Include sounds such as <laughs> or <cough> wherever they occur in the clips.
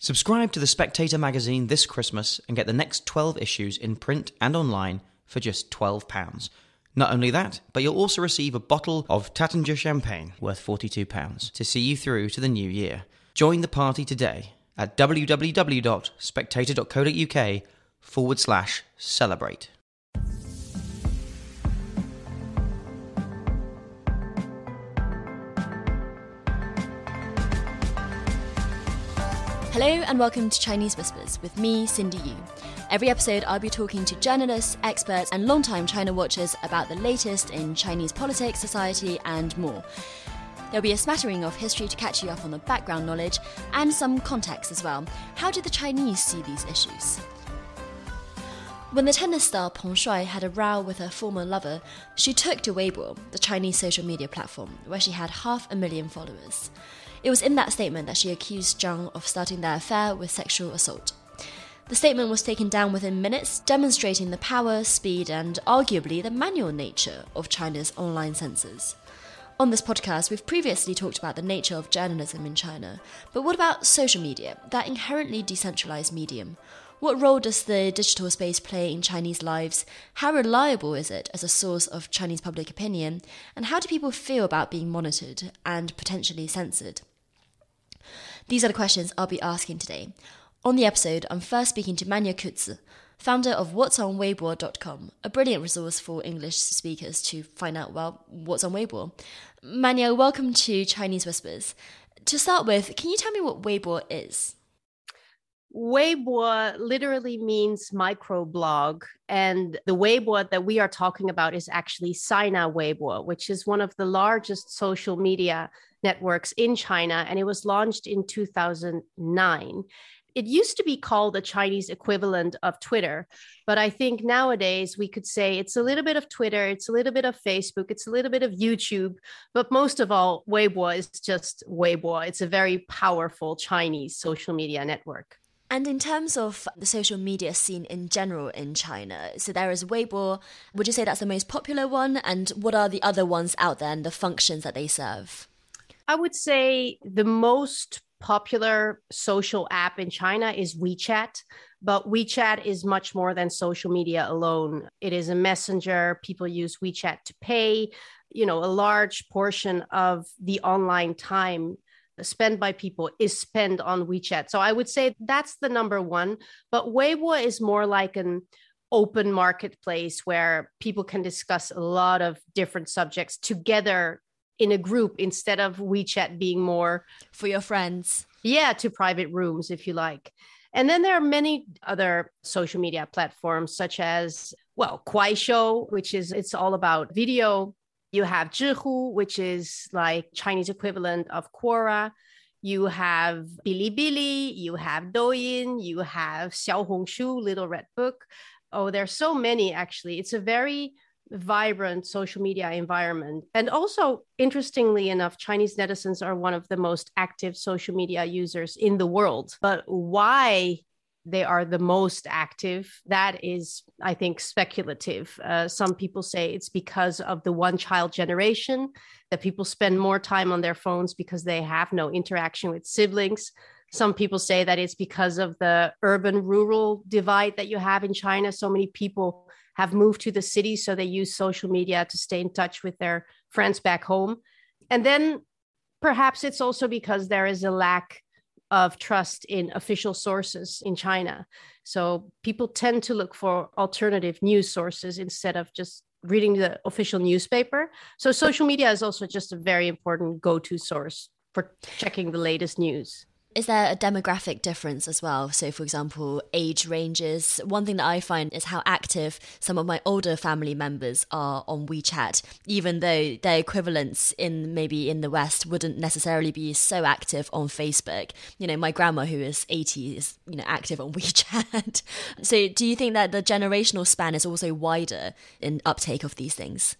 Subscribe to The Spectator magazine this Christmas and get the next 12 issues in print and online for just £12. Not only that, but you'll also receive a bottle of Taittinger champagne worth £42 to see you through to the new year. Join the party today at www.spectator.co.uk forward slash celebrate. Hello and welcome to Chinese Whispers with me, Cindy Yu. Every episode, I'll be talking to journalists, experts, and long-time China watchers about the latest in Chinese politics, society, and more. There'll be a smattering of history to catch you up on the background knowledge and some context as well. How do the Chinese see these issues? When the tennis star Peng Shuai had a row with her former lover, she took to Weibo, the Chinese social media platform, where she had half a million followers. It was in that statement that she accused Zhang of starting their affair with sexual assault. The statement was taken down within minutes, demonstrating the power, speed, and arguably the manual nature of China's online censors. On this podcast, we've previously talked about the nature of journalism in China, but what about social media, that inherently decentralized medium? What role does the digital space play in Chinese lives? How reliable is it as a source of Chinese public opinion? And how do people feel about being monitored and potentially censored? These are the questions I'll be asking today. On the episode, I'm first speaking to Manya Koetse, founder of What's on Weibo.com, a brilliant resource for English speakers to find out, well, what's on Weibo. Manya, welcome to Chinese Whispers. To start with, can you tell me what Weibo is? Weibo literally means microblog. And the Weibo that we are talking about is actually Sina Weibo, which is one of the largest social media networks in China. And it was launched in 2009. It used to be called the Chinese equivalent of Twitter, but I think nowadays we could say it's a little bit of Twitter, it's a little bit of Facebook, it's a little bit of YouTube, but most of all, Weibo is just Weibo. It's a very powerful Chinese social media network. And in terms of the social media scene in general in China, so there is Weibo. Would you say that's the most popular one? And what are the other ones out there and the functions that they serve? I would say the most popular social app in China is WeChat, but WeChat is much more than social media alone. It is a messenger. People use WeChat to pay. You know, a large portion of the online time spent by people is spent on WeChat. So I would say that's the number one. But Weibo is more like an open marketplace where people can discuss a lot of different subjects together in a group instead of WeChat being more for your friends. Yeah, to private rooms, if you like. And then there are many other social media platforms, such as, well, Kuaishou, which is it's all about video you have Zhihu, which is like Chinese equivalent of Quora. You have Bilibili, you have Douyin, you have Xiaohongshu, Little Red Book. Oh, there's so many actually. It's a very vibrant social media environment. And also, interestingly enough, Chinese netizens are one of the most active social media users in the world. But why they are the most active. That is, I think, speculative. Uh, some people say it's because of the one child generation that people spend more time on their phones because they have no interaction with siblings. Some people say that it's because of the urban rural divide that you have in China. So many people have moved to the city, so they use social media to stay in touch with their friends back home. And then perhaps it's also because there is a lack of trust in official sources in China. So people tend to look for alternative news sources instead of just reading the official newspaper. So social media is also just a very important go to source for checking the latest news. Is there a demographic difference as well? So, for example, age ranges. One thing that I find is how active some of my older family members are on WeChat, even though their equivalents in maybe in the West wouldn't necessarily be so active on Facebook. You know, my grandma, who is 80, is, you know, active on <laughs> WeChat. so, do you think that the generational span is also wider in uptake of these things?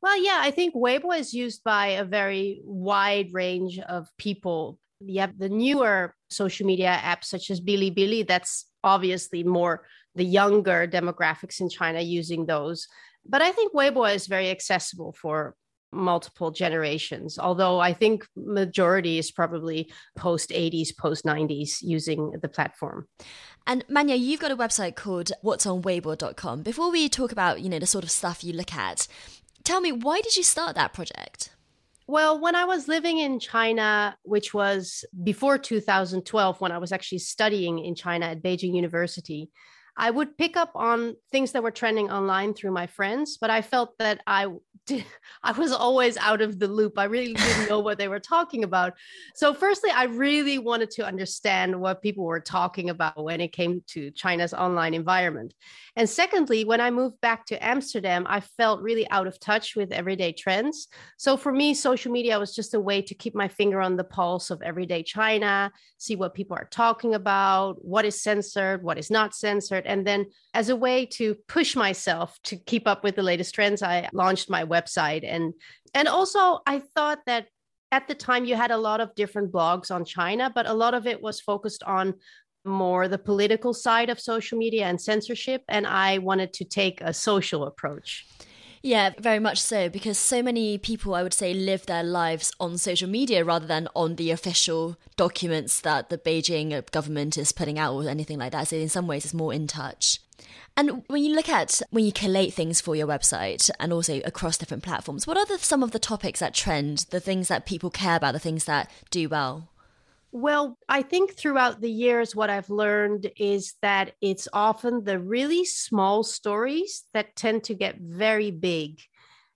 Well, yeah, I think Weibo is used by a very wide range of people you have the newer social media apps such as Bilibili. That's obviously more the younger demographics in China using those. But I think Weibo is very accessible for multiple generations although i think majority is probably post 80s post 90s using the platform and Manya, you've got a website called what's on whatsonweibo.com. Before we talk about, you know, the sort of stuff you look at, tell me why did you start that project? Well, when I was living in China, which was before 2012, when I was actually studying in China at Beijing University, I would pick up on things that were trending online through my friends, but I felt that I <laughs> I was always out of the loop. I really didn't know what they were talking about. So, firstly, I really wanted to understand what people were talking about when it came to China's online environment. And secondly, when I moved back to Amsterdam, I felt really out of touch with everyday trends. So, for me, social media was just a way to keep my finger on the pulse of everyday China, see what people are talking about, what is censored, what is not censored. And then, as a way to push myself to keep up with the latest trends, I launched my website. And and also i thought that at the time you had a lot of different blogs on china but a lot of it was focused on more the political side of social media and censorship. And i wanted to take a social approach yeah, very much so, because so many people, I would say, live their lives on social media rather than on the official documents that the Beijing government is putting out or anything like that. So, in some ways, it's more in touch. And when you look at when you collate things for your website and also across different platforms, what are the, some of the topics that trend, the things that people care about, the things that do well? Well, I think throughout the years, what I've learned is that it's often the really small stories that tend to get very big.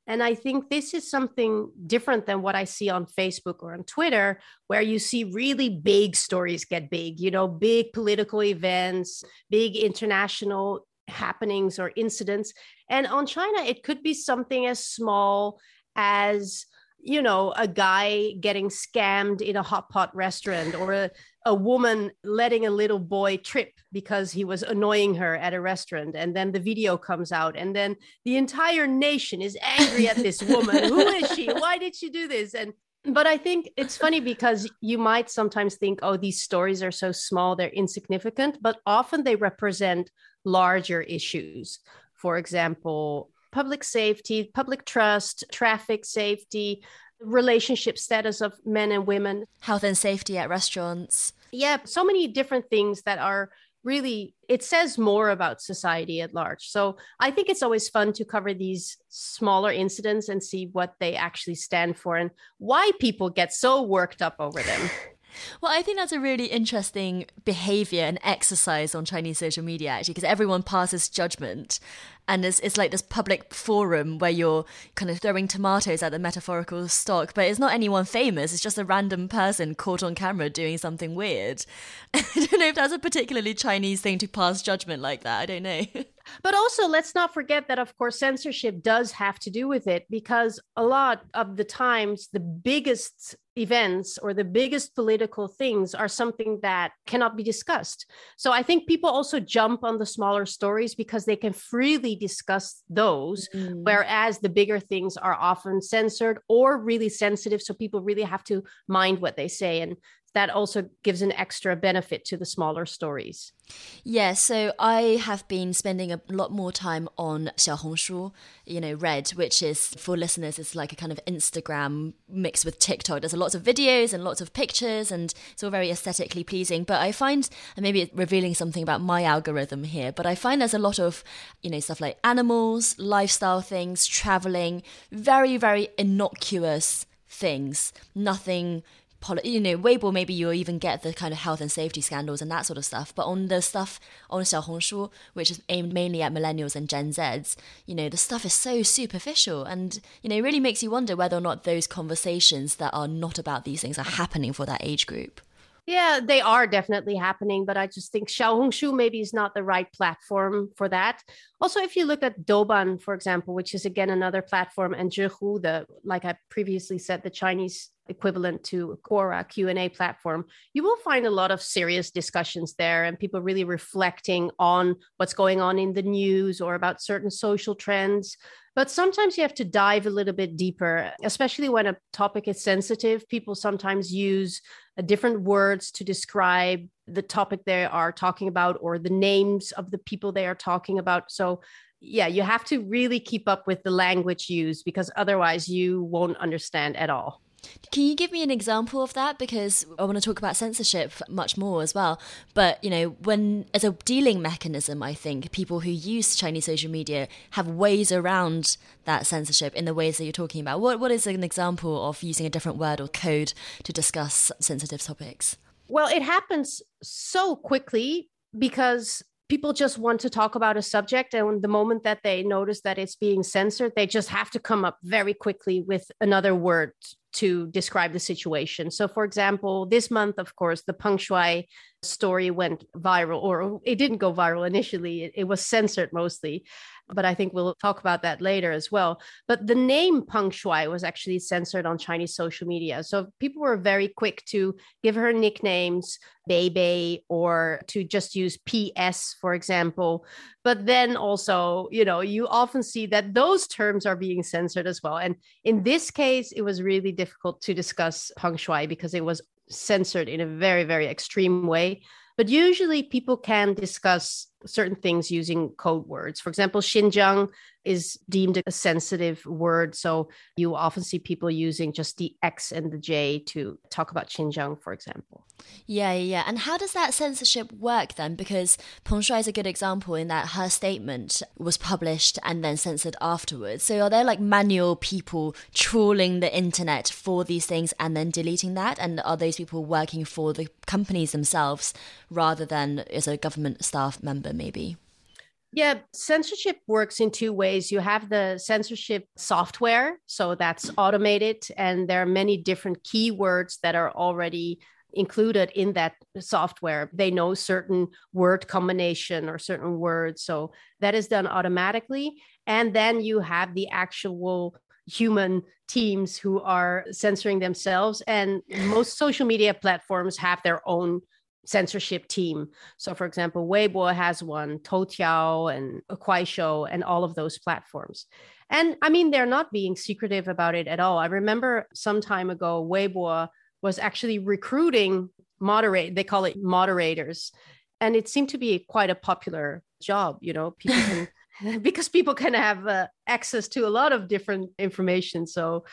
And I think this is something different than what I see on Facebook or on Twitter, where you see really big stories get big, you know, big political events, big international happenings or incidents. And on China, it could be something as small as you know, a guy getting scammed in a hot pot restaurant or a, a woman letting a little boy trip because he was annoying her at a restaurant. And then the video comes out, and then the entire nation is angry at this woman. Who is she? Why did she do this? And but I think it's funny because you might sometimes think, oh, these stories are so small, they're insignificant, but often they represent larger issues. For example, public safety, public trust, traffic safety, relationship status of men and women, health and safety at restaurants. Yeah, so many different things that are really it says more about society at large. So I think it's always fun to cover these smaller incidents and see what they actually stand for and why people get so worked up over them. <laughs> Well, I think that's a really interesting behavior and exercise on Chinese social media, actually, because everyone passes judgment. And it's, it's like this public forum where you're kind of throwing tomatoes at the metaphorical stock, but it's not anyone famous. It's just a random person caught on camera doing something weird. <laughs> I don't know if that's a particularly Chinese thing to pass judgment like that. I don't know. <laughs> But also, let's not forget that, of course, censorship does have to do with it because a lot of the times, the biggest events or the biggest political things are something that cannot be discussed. So I think people also jump on the smaller stories because they can freely discuss those, mm. whereas the bigger things are often censored or really sensitive. So people really have to mind what they say. And that also gives an extra benefit to the smaller stories. Yeah, so I have been spending a lot more time on Xiaohongshu, you know, Red, which is for listeners, it's like a kind of Instagram mixed with TikTok. There's lots of videos and lots of pictures, and it's all very aesthetically pleasing. But I find, and maybe revealing something about my algorithm here, but I find there's a lot of, you know, stuff like animals, lifestyle things, traveling, very, very innocuous things. Nothing poli- you know, Weibo, maybe you'll even get the kind of health and safety scandals and that sort of stuff. But on the stuff on Xiaohongshu, which is aimed mainly at millennials and Gen Zs, you know, the stuff is so superficial and, you know, it really makes you wonder whether or not those conversations that are not about these things are happening for that age group. Yeah, they are definitely happening, but I just think Xiaohongshu maybe is not the right platform for that. Also, if you look at Douban, for example, which is again another platform, and Zhihu, the like I previously said, the Chinese equivalent to a Quora Q&A platform, you will find a lot of serious discussions there and people really reflecting on what's going on in the news or about certain social trends. But sometimes you have to dive a little bit deeper, especially when a topic is sensitive. People sometimes use uh, different words to describe the topic they are talking about or the names of the people they are talking about. So yeah, you have to really keep up with the language used because otherwise you won't understand at all. Can you give me an example of that? Because I want to talk about censorship much more as well. But, you know, when as a dealing mechanism, I think people who use Chinese social media have ways around that censorship in the ways that you're talking about. What, what is an example of using a different word or code to discuss sensitive topics? Well, it happens so quickly because people just want to talk about a subject and the moment that they notice that it's being censored they just have to come up very quickly with another word to describe the situation. So, for example, this month, of course, the Peng Shuai story went viral, or it didn't go viral initially, it, it, was censored mostly. But I think we'll talk about that later as well. But the name Peng Shuai was actually censored on Chinese social media. So people were very quick to give her nicknames, Bei or to just use PS, for example. But then also, you know, you often see that those terms are being censored as well. And in this case, it was really difficult to discuss Peng Shuai because it was censored in a very, very extreme way. But usually people can discuss certain things using code words. For example, Xinjiang is deemed a sensitive word. So you often see people using just the X and the J to talk about Xinjiang, for example. Yeah, yeah. And how does that censorship work then? Because Peng Shuai is a good example in that her statement was published and then censored afterwards. So are there like manual people trawling the internet for these things and then deleting that? And are those people working for the companies themselves rather than as a government staff member? Maybe? Yeah, censorship works in two ways. You have the censorship software, so that's automated, and there are many different keywords that are already included in that software. They know certain word combination or certain words, so that is done automatically. And then you have the actual human teams who are censoring themselves, and most social media platforms have their own censorship team. So, for example, Weibo has one, Toutiao and Kuaishou, and all of those platforms. And I mean, they're not being secretive about it at all. I remember some time ago, Weibo was actually recruiting moderate, they call it moderators. And it seemed to be quite a popular job, you know, people can. <laughs> <laughs> because people can have uh, access to a lot of different information. So,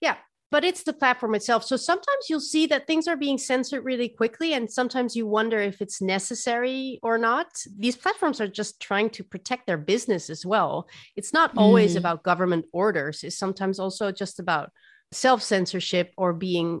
yeah, but it's the platform itself. So sometimes you'll see that things are being censored really quickly, and sometimes you wonder if it's necessary or not. These platforms are just trying to protect their business as well. It's not always mm. about government orders, it's sometimes also just about self censorship or being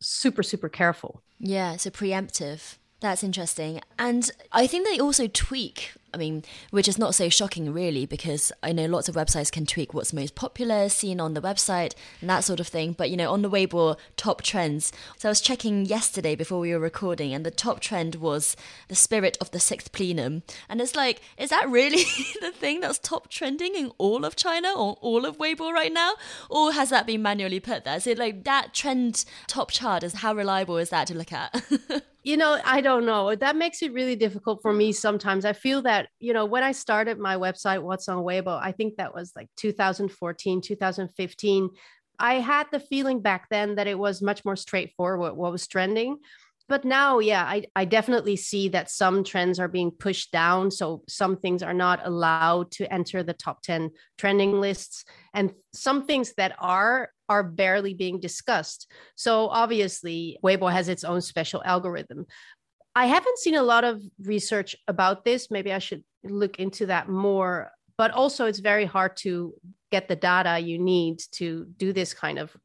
super, super careful. Yeah, so preemptive. That's interesting. And I think they also tweak I mean, which is not so shocking really, because I know lots of websites can tweak what's most popular, seen on the website, and that sort of thing. But you know, on the Weibo top trends, so I was checking yesterday before we were recording, and the top trend was the spirit of the sixth plenum, and it's like, is that really <laughs> the thing that's top trending in all of China or all of Weibo right now, or has that been manually put there? So like that trend top chart is how reliable is that to look at? <laughs> you know, I don't know. That makes it really difficult for me sometimes. I feel that you know, when I started my website, What's on Weibo, I think that was like 2014, 2015. I had the feeling back then that it was much more straightforward what was trending. But now, yeah, I, I definitely see that some trends are being pushed down. So some things are not allowed to enter the top 10 trending lists. And some things that are are barely being discussed. So obviously, Weibo has its own special algorithm. I haven't seen a lot of research about this. Maybe I should look into that more. But also, it's very hard to get the data you need to do this kind of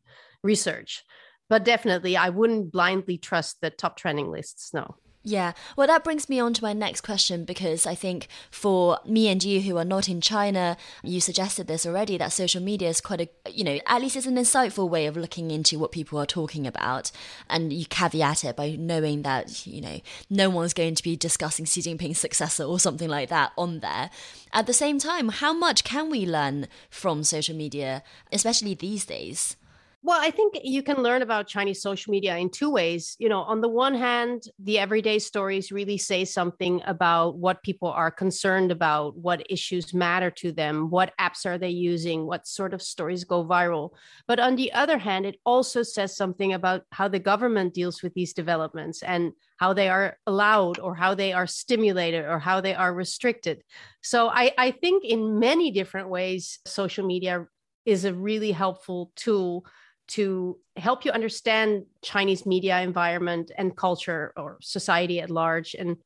research. But definitely, I wouldn't blindly trust the top trending lists. No. Yeah, well, that brings me on to my next question because I think for me and you who are not in China, you suggested this already that social media is quite a, you know, at least it's an insightful way of looking into what people are talking about. And you caveat it by knowing that, you know, no one's going to be discussing Xi Jinping's successor or something like that on there. At the same time, how much can we learn from social media, especially these days? Well, I think you can learn about Chinese social media in two ways. You know, on the one hand, the everyday stories really say something about what people are concerned about, what issues matter to them, what apps are they using, what sort of stories go viral. But on the other hand, it also says something about how the government deals with these developments and how they are allowed or how they are stimulated or how they are restricted. So I, I think in many different ways, social media is a really helpful tool to help you understand Chinese media environment and culture or society at large. And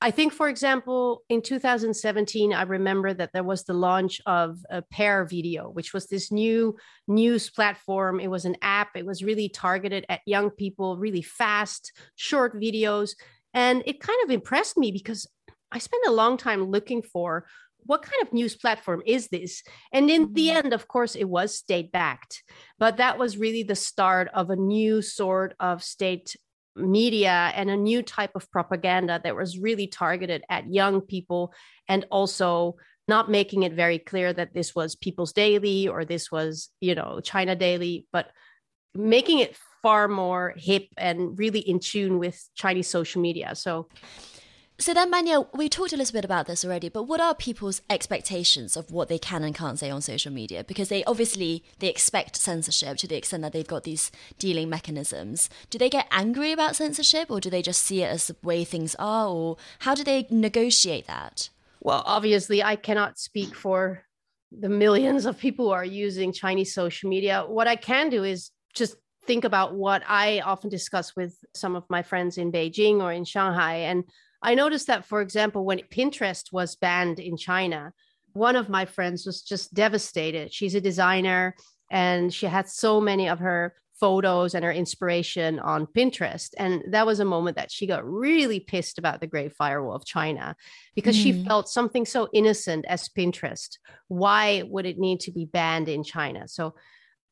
I think, for example, in 2017, I remember that there was the launch of a Pear Video, which was this new news platform. It was an app, it was really targeted at young people, really fast, short videos. And it kind of impressed me because I spent a long time looking for what kind of news platform is this? And in the mm-hmm. end, of course, it was state backed, but that was really the start of a new sort of state media and a new type of propaganda that was really targeted at young people and also not making it very clear that this was people's daily or this was you know china daily but making it far more hip and really in tune with chinese social media so so then, Manya, we talked a little bit about this already, but what are people's expectations of what they can and can't say on social media? Because they obviously they expect censorship to the extent that they've got these dealing mechanisms. Do they get angry about censorship, or do they just see it as the way things are, or how do they negotiate that? Well, obviously, I cannot speak for the millions of people who are using Chinese social media. What I can do is just think about what I often discuss with some of my friends in Beijing or in Shanghai, and I noticed that, for example, when Pinterest was banned in China, one of my friends was just devastated. She's a designer and she had so many of her photos and her inspiration on Pinterest. And that was a moment that she got really pissed about the Great Firewall of China because mm. she felt something so innocent as Pinterest. Why would it need to be banned in China? So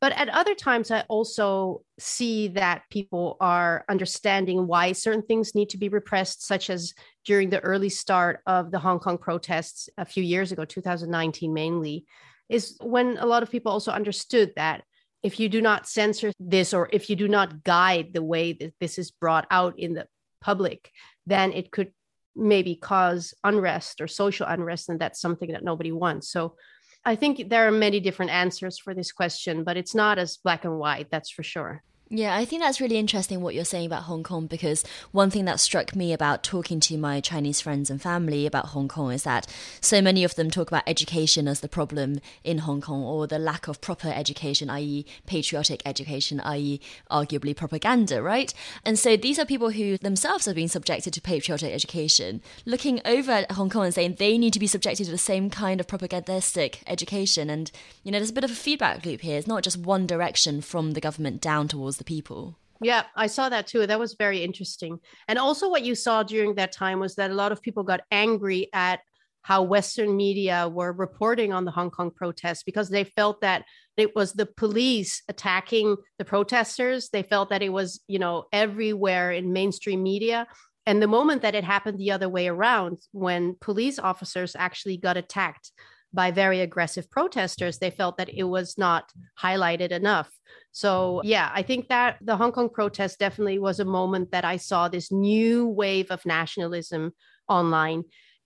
but at other times, I also see that people are understanding why certain things need to be repressed, such as during the early start of the Hong Kong protests a few years ago, 2019 mainly, is when a lot of people also understood that if you do not censor this or if you do not guide the way that this is brought out in the public, then it could maybe cause unrest or social unrest. And that's something that nobody wants. So I think there are many different answers for this question, but it's not as black and white, that's for sure. Yeah, I think that's really interesting what you're saying about Hong Kong because one thing that struck me about talking to my Chinese friends and family about Hong Kong is that so many of them talk about education as the problem in Hong Kong or the lack of proper education, i.e., patriotic education, i.e., arguably propaganda, right? And so these are people who themselves have been subjected to patriotic education, looking over at Hong Kong and saying they need to be subjected to the same kind of propagandistic education. And, you know, there's a bit of a feedback loop here. It's not just one direction from the government down towards the people. Yeah, I saw that too. That was very interesting. And also, what you saw during that time was that a lot of people got angry at how Western media were reporting on the Hong Kong protests because they felt that it was the police attacking the protesters. They felt that it was, you know, everywhere in mainstream media. And the moment that it happened the other way around, when police officers actually got attacked by very aggressive protesters, they felt that it was not highlighted enough. So, yeah, I think that the Hong Kong protest definitely was a moment that I saw this new wave of nationalism online,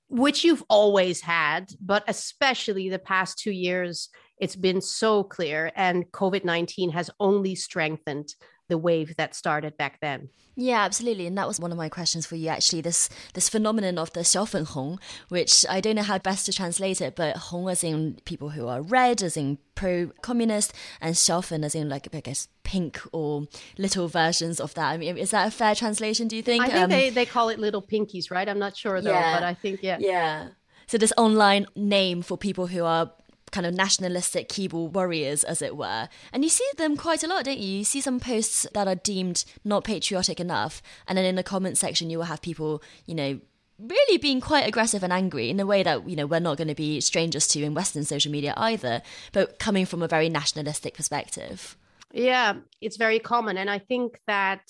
which you've always had, but especially the past two years, it's been so clear. And COVID 19 has only strengthened the wave that started back then. Yeah, absolutely. And that was one of my questions for you actually. This this phenomenon of the Xiaofenhong, which I don't know how best to translate it, but Hong as in people who are red, as in pro communist, and Xiaofen as in like I guess pink or little versions of that. I mean, is that a fair translation, do you think? I think um, they, they call it little pinkies, right? I'm not sure though, yeah, but I think yeah. Yeah. So this online name for people who are kind of nationalistic keyboard warriors, as it were. And you see them quite a lot, don't you? You see some posts that are deemed not patriotic enough, and then in the comment section, you will have people, you know, really being quite aggressive and angry in a way that you know we're not going to be strangers to in western social media either but coming from a very nationalistic perspective yeah it's very common and i think that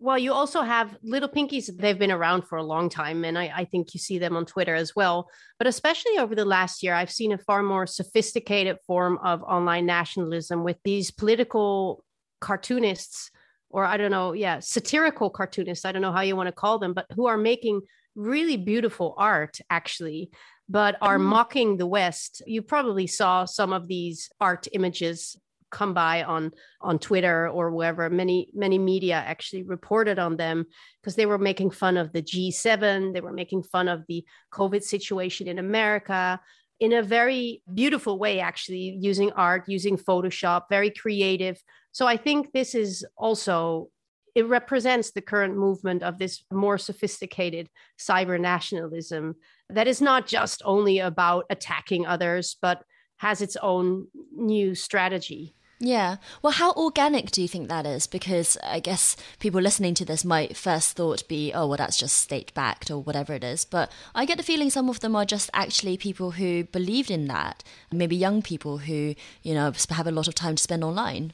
well, you also have little pinkies. They've been around for a long time, and I, I, think you see them on Twitter as well. But especially over the last year, I've seen a far more sophisticated form of online nationalism with these political cartoonists or I don't know, yeah, satirical cartoonists. I don't know how you want to call them, but who are making really beautiful art actually, but are mm. mocking the West. You probably saw some of these art images come by on on Twitter or wherever. Many many media actually reported on them because they were making fun of the G7. They were making fun of the COVID situation in America in a very beautiful way, actually using art, using Photoshop, very creative. So I think this is also it represents the current movement of this more sophisticated cyber nationalism that is not just only about attacking others, but has its own new strategy. Yeah. Well, how organic do you think that is? Because I guess people listening to this might first thought be, oh, well, that's just state backed or whatever it is. But I get the feeling some of them are just actually people who believed in that. Maybe young people who, you know, have a lot of time to spend online.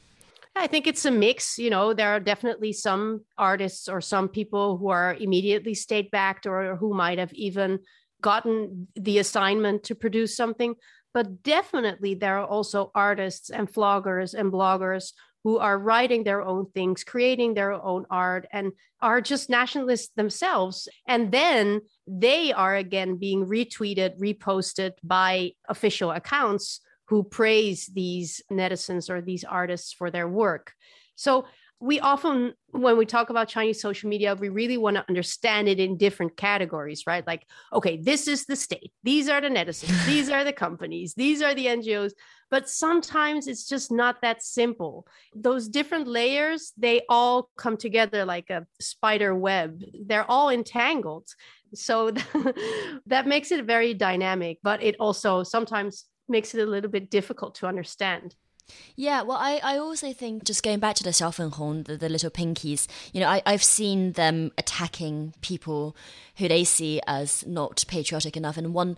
I think it's a mix. You know, there are definitely some artists or some people who are immediately state backed or who might have even gotten the assignment to produce something. But definitely, there are also artists and vloggers and bloggers who are writing their own things, creating their own art, and are just nationalists themselves. And then they are again being retweeted, reposted by official accounts who praise these netizens or these artists for their work. So we often when we talk about chinese social media we really want to understand it in different categories right? Like okay this is the state. These are the netizens. <laughs> These are the companies. These are the ngos but sometimes it's just not that simple. Those different layers they all come together like a spider web. They're all entangled. So <laughs> that makes it very dynamic but it also sometimes makes it a little bit difficult to understand. Yeah, well, I, I also think just going back to the Xiaofenhong, the, the little pinkies, you know, I, I've seen them attacking people who they see as not patriotic enough. And one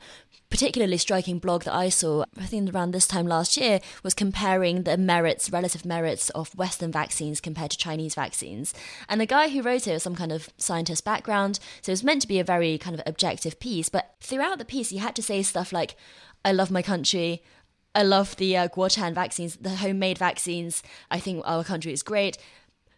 particularly striking blog that I saw, I think around this time last year, was comparing the merits, relative merits of Western vaccines compared to Chinese vaccines. And the guy who wrote it was some kind of scientist background, so it was meant to be a very kind of objective piece. But throughout the piece, he had to say stuff like, I love my country. I love the uh, Guochan vaccines, the homemade vaccines. I think our country is great.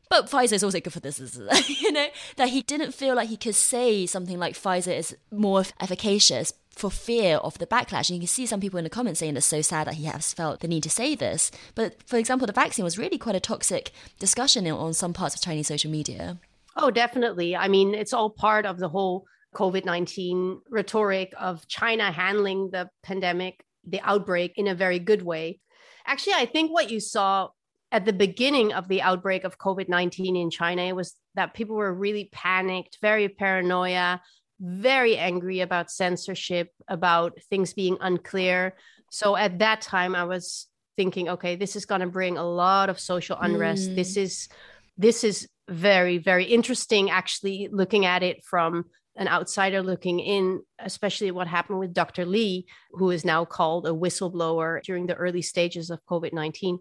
But Pfizer is also good for this, <laughs> you know, that he didn't feel like he could say something like Pfizer is more efficacious for fear of the backlash. And you can see some people in the comments saying it's so sad that he has felt the need to say this. But for example, the vaccine was really quite a toxic discussion on some parts of Chinese social media. Oh, definitely. I mean, it's all part of the whole COVID 19 rhetoric of China handling the pandemic, the outbreak in a very good way. Actually, I think what you saw at the beginning of the outbreak of COVID 19 in China was that people were really panicked, very paranoia, very angry about censorship, about things being unclear. So at that time, I was thinking, okay, this is going to bring a lot of social unrest. Mm. This is this is very very interesting actually looking at it from an outsider looking in, especially what happened with Dr. Lee, who is now called a whistleblower during the early stages of COVID 19.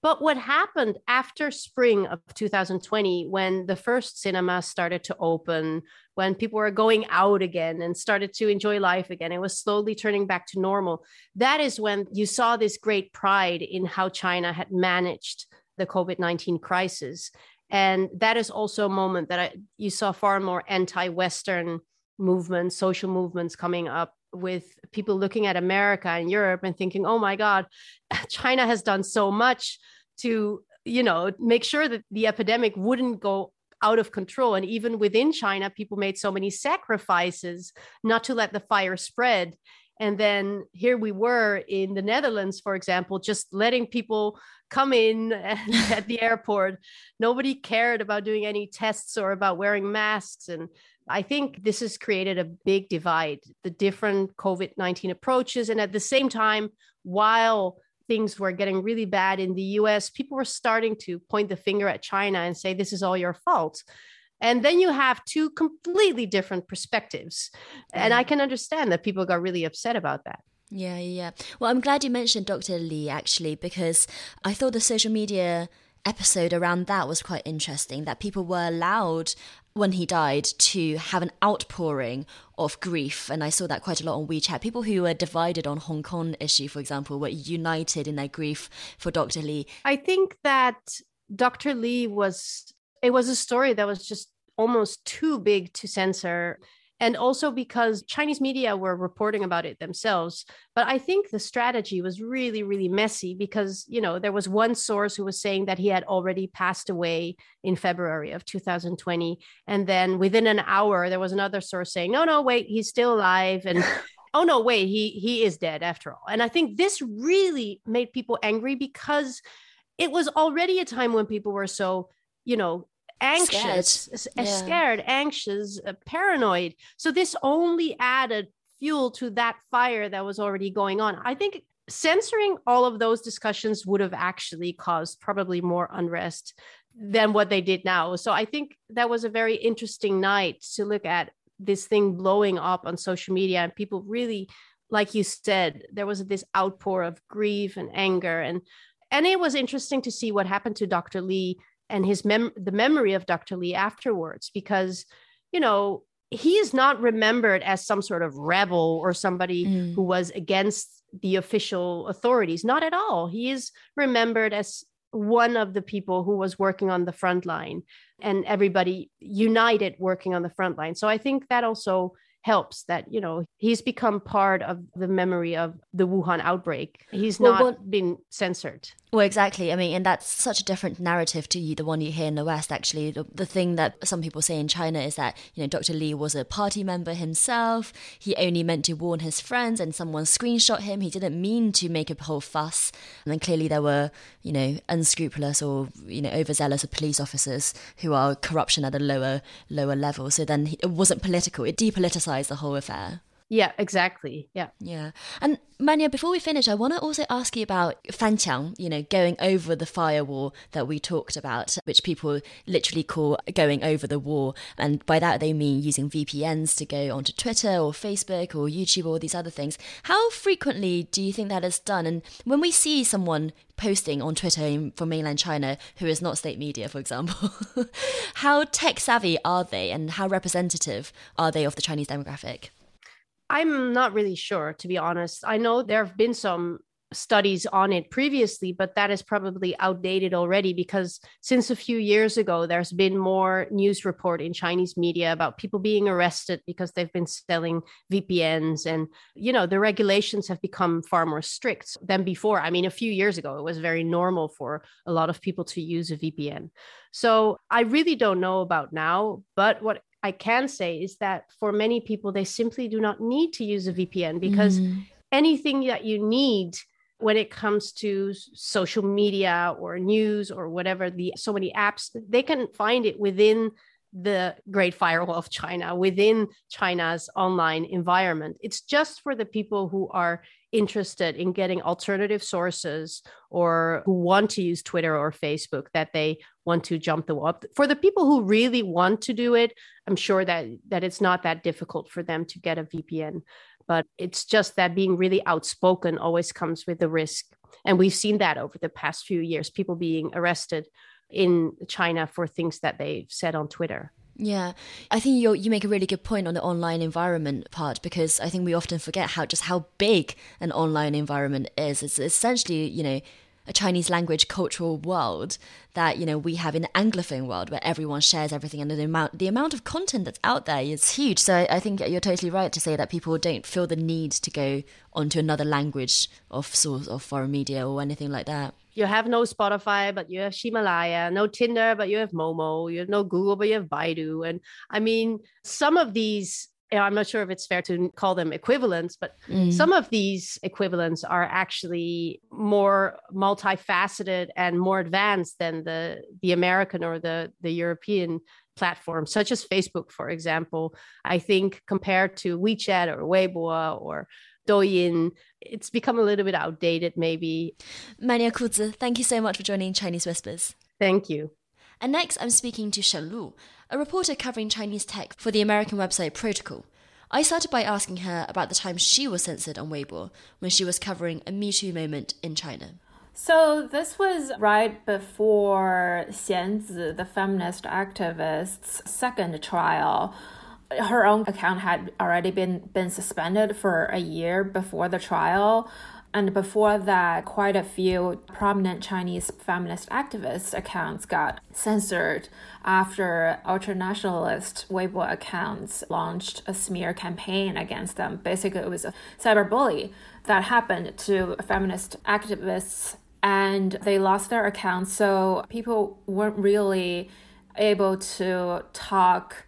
But what happened after spring of 2020, when the first cinemas started to open, when people were going out again and started to enjoy life again, it was slowly turning back to normal. That is when you saw this great pride in how China had managed the COVID 19 crisis. And that is also a moment that I, you saw far more anti Western movements, social movements coming up with people looking at America and Europe and thinking, oh my God, <laughs> China has done so much to, you know, make sure that the epidemic wouldn't go out of control. And even within China, people made so many sacrifices not to let the fire spread. And then here we were in the Netherlands, for example, just letting people come in <laughs> at the airport. Nobody cared about doing any tests or about wearing masks. And I think this has created a big divide, the different COVID 19 approaches. And at the same time, while things were getting really bad in the US, people were starting to point the finger at China and say, this is all your fault. And then you have two completely different perspectives. And I can understand that people got really upset about that. Yeah, yeah. Well, I'm glad you mentioned Dr. lee actually, because I thought the social media episode around that was quite interesting that people were allowed when he died to have an outpouring of grief and i saw that quite a lot on wechat people who were divided on hong kong issue for example were united in their grief for dr lee i think that Dr. lee was, it was a story that was just almost too big to censor and also because Chinese media were reporting about it themselves. But I think the strategy was really, really messy because, you know, there was one source who was saying that he had already passed away in February of 2020. And then within an hour, there was another source saying, no, no, wait, he's still alive. And <laughs> oh, no, wait, he, he is dead after all. And I think this really made people angry because it was already a time when people were so you know anxious, scared, yeah. scared anxious, uh, paranoid. So this only added fuel to that fire that was already going on. I think censoring all of those discussions would have actually caused probably more unrest than what they did now. So I think that was a very interesting night to look at this thing blowing up on social media and people really like you said there was this outpour of grief and anger and and it was interesting to see what happened to Dr. Li and his mem the memory of Dr. Lee afterwards because you know he is not remembered as some sort of rebel or somebody mm. who was against the official authorities not at all he is remembered as one of the people who was working on the front line and everybody united working on the front line so i think that also helps that you know he's become part of the memory of the wuhan outbreak he's well, not well, been censored well, exactly. I mean, and that's such a different narrative to the one you hear in the West. Actually, the, the thing that some people say in China is that you know Dr. Li was a party member himself. He only meant to warn his friends, and someone screenshot him. He didn't mean to make a whole fuss. And then clearly there were you know unscrupulous or you know overzealous police officers who are corruption at a lower lower level. So then it wasn't political. It depoliticized the whole affair. Yeah, exactly. Yeah. Yeah. And Manya, before we finish, I want to also ask you about Fanqiang, you know, going over the firewall that we talked about, which people literally call going over the wall. And by that, they mean using VPNs to go onto Twitter or Facebook or YouTube or these other things. How frequently do you think that is done? And when we see someone posting on Twitter from mainland China who is not state media, for example, <laughs> how tech savvy are they and how representative are they of the Chinese demographic? I'm not really sure, to be honest. I know there have been some studies on it previously, but that is probably outdated already because since a few years ago, there's been more news report in Chinese media about people being arrested because they've been selling VPNs. And, you know, the regulations have become far more strict than before. I mean, a few years ago, it was very normal for a lot of people to use a VPN. So I really don't know about now, but what I can say is that for many people, they simply do not need to use a VPN because mm. anything that you need when it comes to social media or news or whatever the so many apps they can find it within the great firewall of china within china's online environment it's just for the people who are interested in getting alternative sources or who want to use Twitter or Facebook that they want to jump the wall. For the people who really want to do it, I'm sure that that it's not that difficult for them to get a VPN. But it's just that being really outspoken always comes with the risk. And we've seen that over the past few years, people being arrested in China for things that they've said on Twitter. Yeah, I think you you make a really good point on the online environment part because I think we often forget how just how big an online environment is. It's essentially you know a Chinese language cultural world that you know we have in the Anglophone world where everyone shares everything and the amount the amount of content that's out there is huge. So I, think you're totally right to say that people don't feel the need to go onto another language of source of foreign media or anything like that you have no Spotify, but you have Himalaya, no Tinder, but you have Momo, you have no Google, but you have Baidu. And I mean, some of these, I'm not sure if it's fair to call them equivalents, but mm. some of these equivalents are actually more multifaceted and more advanced than the the American or the the European platforms, such as Facebook, for example. I think compared to WeChat or Weibo or Douyin, it's become a little bit outdated, maybe. Manya Koetse, thank you so much for joining Chinese Whispers. Thank you. And next, I'm speaking to Shen Lu, a reporter covering Chinese tech for the American website Protocol. I started by asking her about the time she was censored on Weibo when she was covering a Me Too moment in China. So this was right before Xianzi, the feminist activist's second trial her own account had already been been suspended for a year before the trial And before that, quite a few prominent Chinese feminist activists accounts got censored after ultranationalist Weibo accounts launched a smear campaign against them. Basically, it was a cyberbully that happened to feminist activists and they lost their accounts. So people weren't really able to talk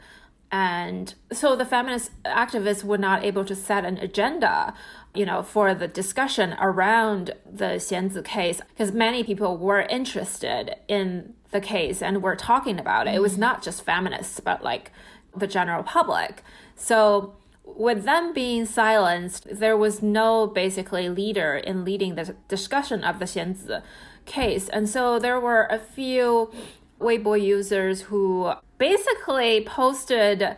and so the feminist activists were not able to set an agenda you know, for the discussion around the Xianzi case, because many people were interested in the case and were talking about it. It was mm-hmm. not just feminists, but like the general public. So with them being silenced, there was no basically leader in leading the discussion of the Xianzi case. And so there were a few Weibo users who basically posted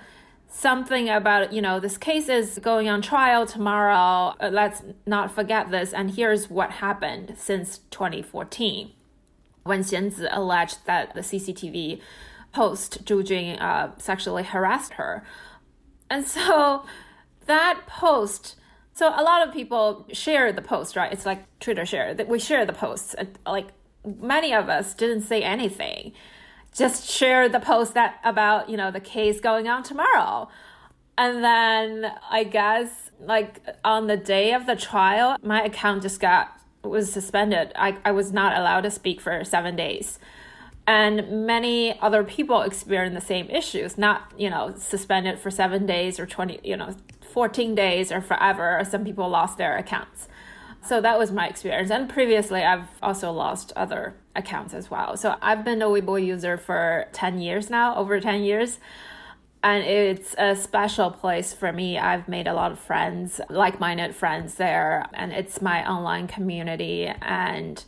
something about, you know, this case is going on trial tomorrow. Uh, let's not forget this. And here's what happened since 2014 when Xianzi alleged that the CCTV host Zhu Jun uh, sexually harassed her. And so that post, so a lot of people share the post, right? It's like Twitter share that we share the posts. Like many of us didn't say anything just share the post that about you know the case going on tomorrow. And then i guess like on the day of the trial my account just got was suspended. I, I was not allowed to speak for seven days. And many other people experience the same issues not you know suspended for seven days or 20 you know 14 days or forever. Some people lost their accounts so that was my experience. And previously, I've also lost other accounts as well. So I've been a Weibo user for 10 years now, over 10 years. And it's a special place for me. I've made a lot of friends, like minded friends there. And it's my online community. And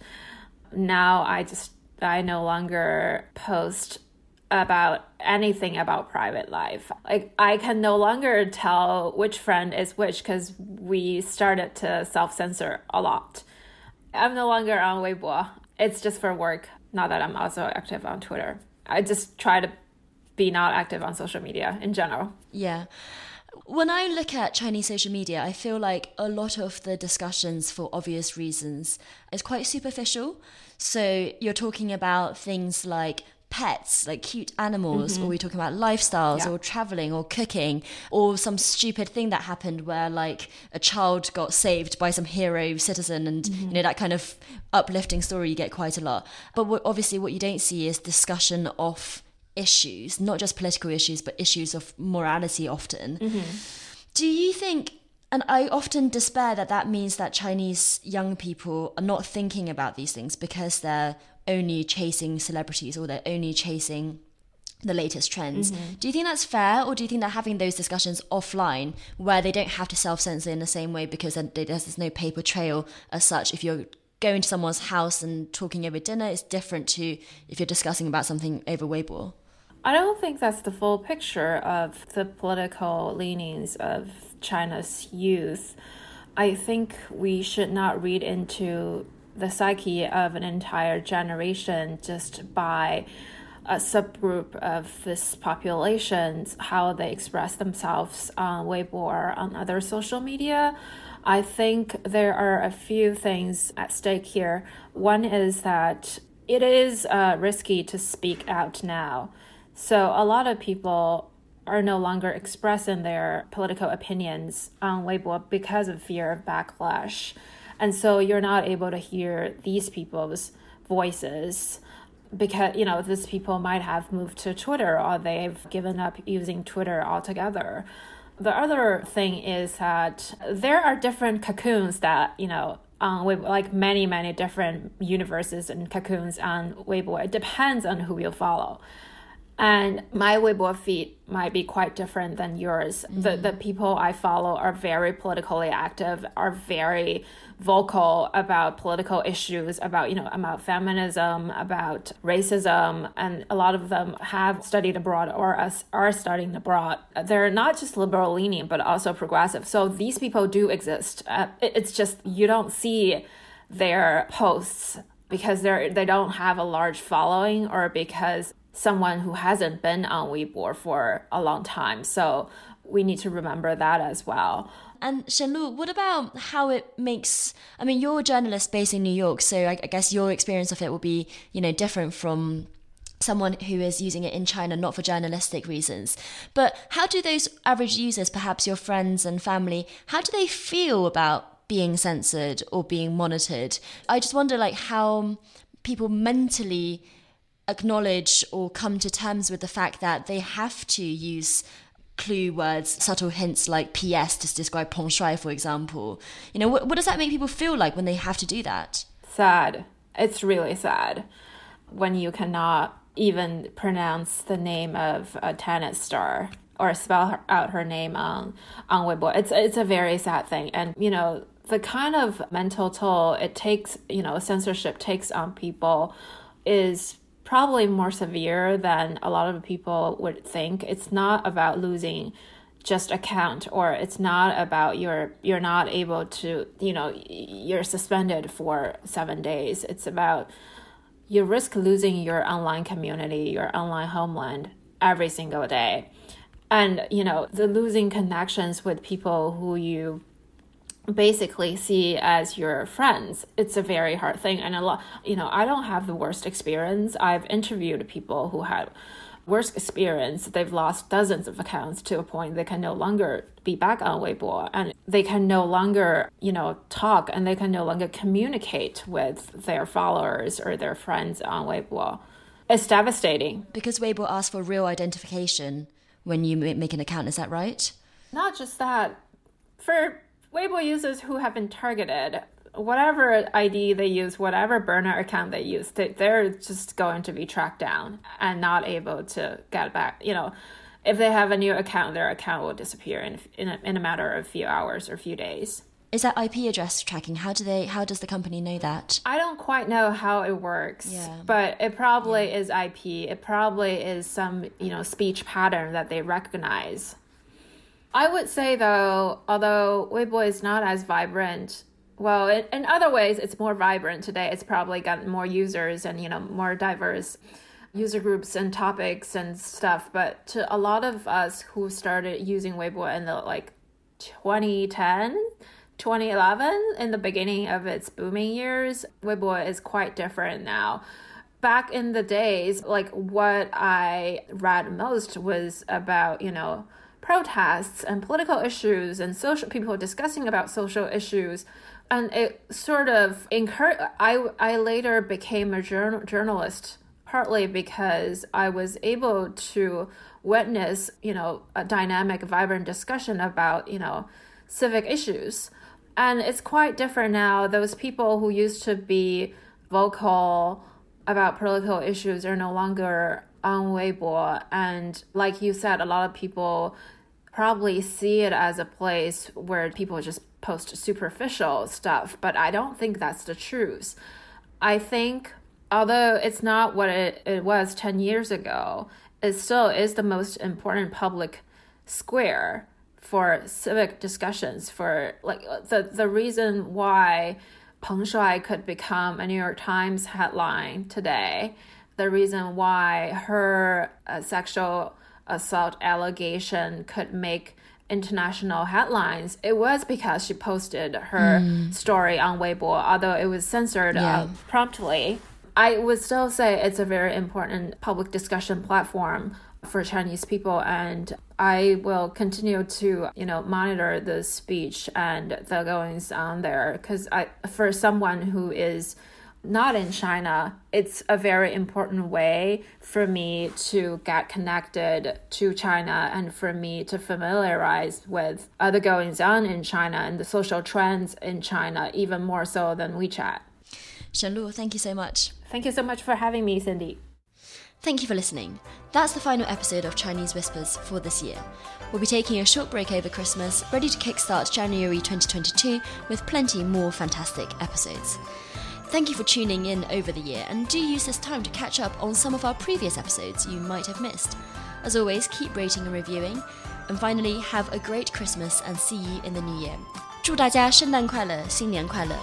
now I just, I no longer post about anything about private life. Like I can no longer tell which friend is which because we started to self censor a lot. I'm no longer on Weibo. It's just for work. Not that I'm also active on Twitter. I just try to be not active on social media in general. Yeah. When I look at Chinese social media, I feel like a lot of the discussions, for obvious reasons, is quite superficial. So you're talking about things like pets, like cute animals, mm-hmm. or we're talking about lifestyles yeah. or traveling or cooking, or some stupid thing that happened where like a child got saved by some hero citizen and mm-hmm. you know that kind of uplifting story you get quite a lot. But what, obviously what you don't see is discussion of issues, not just political issues, but issues of morality often. Mm-hmm. Do you think and I often despair that that means that Chinese young people are not thinking about these things because they're only chasing celebrities or they're only chasing the latest trends. Mm-hmm. Do you think that's fair, or do you think that having those discussions offline, where they don't have to self censor in the same way because there's no paper trail as such, if you're going to someone's house and talking over dinner, it's different to if you're discussing about something over Weibo? I don't think that's the full picture of the political leanings of China's youth. I think we should not read into the psyche of an entire generation just by a subgroup of this population, how they express themselves on Weibo or on other social media. I think there are a few things at stake here. One is that it is uh, risky to speak out now. So a lot of people are no longer expressing their political opinions on Weibo because of fear of backlash. And so you're not able to hear these people's voices because you know these people might have moved to Twitter or they've given up using Twitter altogether. The other thing is that there are different cocoons that you know um, with like many many different universes and cocoons on Weibo. It depends on who you follow. And my Weibo feed might be quite different than yours. Mm-hmm. The the people I follow are very politically active, are very vocal about political issues, about you know about feminism, about racism, and a lot of them have studied abroad or are studying abroad. They're not just liberal leaning, but also progressive. So these people do exist. Uh, it's just you don't see their posts because they're they don't have a large following or because someone who hasn't been on Weibo for a long time. So we need to remember that as well. And Shenlu, what about how it makes? I mean, you're a journalist based in New York, so I, I guess your experience of it will be, you know, different from someone who is using it in China not for journalistic reasons. But how do those average users, perhaps your friends and family, how do they feel about being censored or being monitored? I just wonder, like, how people mentally acknowledge or come to terms with the fact that they have to use clue words, subtle hints like PS to describe Peng Shuai, for example. You know, what, what does that make people feel like when they have to do that? Sad. It's really sad when you cannot even pronounce the name of a tennis star or spell out her name on on Weibo. It's it's a very sad thing, and you know the kind of mental toll it takes, you know, censorship takes on people is probably more severe than a lot of people would think. It's not about losing just account or it's not about you're you're not able to you know you're suspended for 7 days it's about you risk losing your online community your online homeland every single day and you know the losing connections with people who you basically see as your friends. It's a very hard thing and a lot you know i don't have the worst experience. I've interviewed people who had worst experience. They've lost dozens of accounts to a point they can no longer be back on weibo and they can no longer you know talk and they can no longer communicate with their followers or their friends on weibo. It's devastating. Because weibo asks for real identification when you make an account is that right? Not just that. For Weibo users who have been targeted, whatever ID they use, whatever burner account they use, they, they're just going to be tracked down and not able to get back. You know, if they have a new account, their account will disappear in in a, in a matter of a few hours or a few days. Is that IP address tracking? How do they? How does the company know that? I don't quite know how it works. Yeah. But it probably yeah. is IP. It probably is some you know speech pattern that they recognize. I would say though, although Weibo is not as vibrant, well, it, in other ways, it's more vibrant today. It's probably got more users and you know more diverse user groups and topics and stuff. But to a lot of us who started using Weibo in the like 2010, 2011, in the beginning of its booming years, Weibo is quite different now back in the days, like what I read most was about, you know, protests and political issues and social people discussing about social issues. And it sort of encouraged I, I later became a journal, journalist partly because i was able to witness you know a dynamic vibrant discussion about you know civic issues. And it's quite different now. Those people who used to be vocal about political issues are no longer on Weibo. And like you said, a lot of people probably see it as a place where people just post superficial stuff, but I don't think that's the truth. I think, although it's not what it, it was 10 years ago, it still is the most important public square for civic discussions for like the the reason why Peng Shuai could become a New York Times headline today the reason why her uh, sexual assault allegation could make international headlines, it was because she posted her mm. story on Weibo, although it was censored uh, yeah. uh, promptly. I would still say it's a very important public discussion platform for Chinese people, and I will continue to, you know, monitor the speech and the goings on there because I, for someone who is not in China, it's a very important way for me to get connected to China and for me to familiarize with other goings on in China and the social trends in China, even more so than WeChat. Shenlu, thank you so much. Thank you so much for having me, Cindy. Thank you for listening. That's the final episode of Chinese Whispers for this year. We'll be taking a short break over Christmas, ready to kickstart January 2022 with plenty more fantastic episodes. Thank you for tuning in over the year, and do use this time to catch up on some of our previous episodes you might have missed. As always, keep rating and reviewing. And finally, have a great Christmas and see you in the new year. 祝大家圣诞快乐，新年快乐！